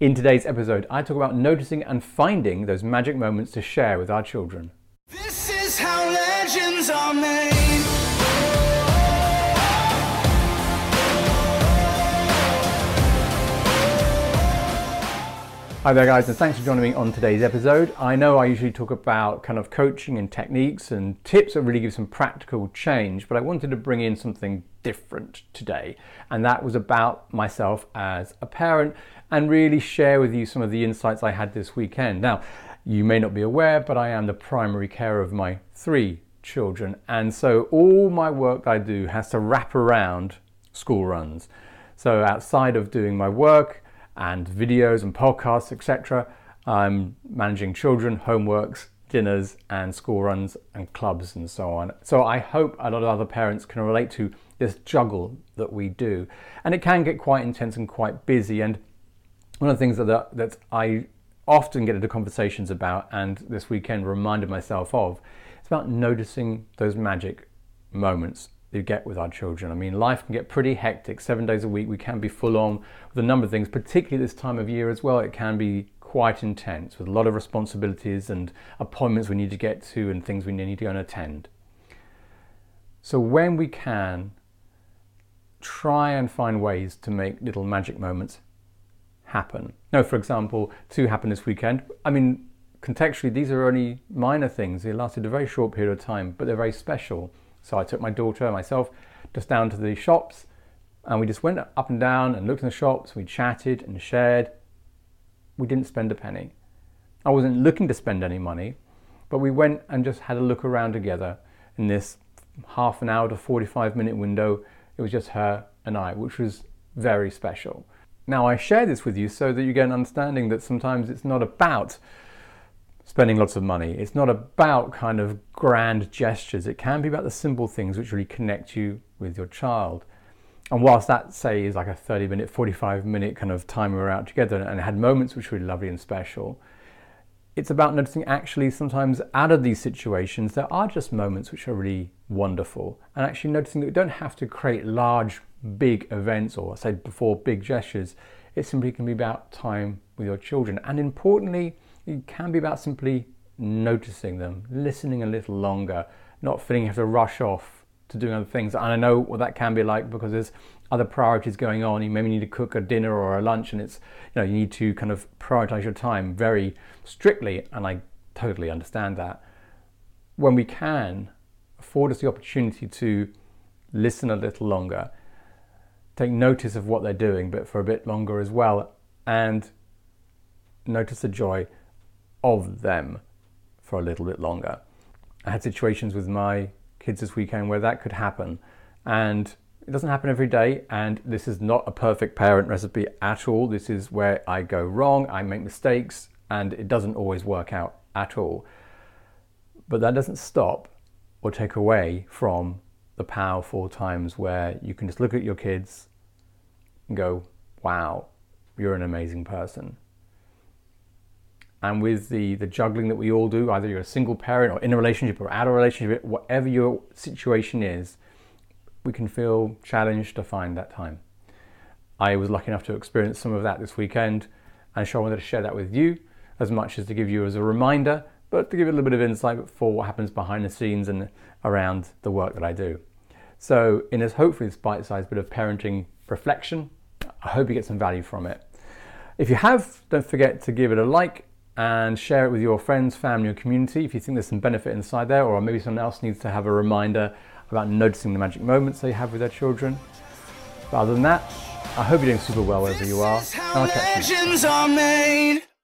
In today's episode, I talk about noticing and finding those magic moments to share with our children. This is how legends are made. Hi there, guys, and thanks for joining me on today's episode. I know I usually talk about kind of coaching and techniques and tips that really give some practical change, but I wanted to bring in something different today, and that was about myself as a parent and really share with you some of the insights I had this weekend. Now, you may not be aware, but I am the primary carer of my three children, and so all my work I do has to wrap around school runs. So outside of doing my work, and videos and podcasts, etc. I'm managing children, homeworks, dinners, and school runs and clubs and so on. So I hope a lot of other parents can relate to this juggle that we do. And it can get quite intense and quite busy. And one of the things that, that I often get into conversations about and this weekend reminded myself of, it's about noticing those magic moments you get with our children. I mean, life can get pretty hectic. Seven days a week, we can be full on with a number of things, particularly this time of year as well. It can be quite intense with a lot of responsibilities and appointments we need to get to and things we need to go and attend. So, when we can, try and find ways to make little magic moments happen. Now, for example, two happened this weekend. I mean, contextually, these are only minor things. They lasted a very short period of time, but they're very special. So I took my daughter and myself just down to the shops and we just went up and down and looked in the shops. We chatted and shared. We didn't spend a penny. I wasn't looking to spend any money, but we went and just had a look around together in this half an hour to 45 minute window. It was just her and I, which was very special. Now, I share this with you so that you get an understanding that sometimes it's not about spending lots of money. It's not about kind of grand gestures. It can be about the simple things which really connect you with your child. And whilst that, say, is like a 30 minute, 45 minute kind of time we were out together and had moments which were really lovely and special, it's about noticing actually sometimes out of these situations, there are just moments which are really wonderful. And actually noticing that we don't have to create large, big events or, say, before big gestures. It simply can be about time with your children. And importantly, it can be about simply noticing them, listening a little longer, not feeling you have to rush off to doing other things. And I know what that can be like because there's other priorities going on. You maybe need to cook a dinner or a lunch, and it's you know you need to kind of prioritize your time very strictly. And I totally understand that. When we can afford us the opportunity to listen a little longer, take notice of what they're doing, but for a bit longer as well, and notice the joy of them for a little bit longer. I had situations with my kids this weekend where that could happen, and it doesn't happen every day. And this is not a perfect parent recipe at all. This is where I go wrong, I make mistakes, and it doesn't always work out at all. But that doesn't stop or take away from the powerful times where you can just look at your kids and go, wow, you're an amazing person and with the, the juggling that we all do, either you're a single parent or in a relationship or out of a relationship, whatever your situation is, we can feel challenged to find that time. I was lucky enough to experience some of that this weekend, and so I wanted to share that with you as much as to give you as a reminder, but to give you a little bit of insight for what happens behind the scenes and around the work that I do. So, in this hopefully this bite-sized bit of parenting reflection, I hope you get some value from it. If you have, don't forget to give it a like and share it with your friends, family, or community if you think there's some benefit inside there, or maybe someone else needs to have a reminder about noticing the magic moments they have with their children. But other than that, I hope you're doing super well wherever you are, and I'll catch you.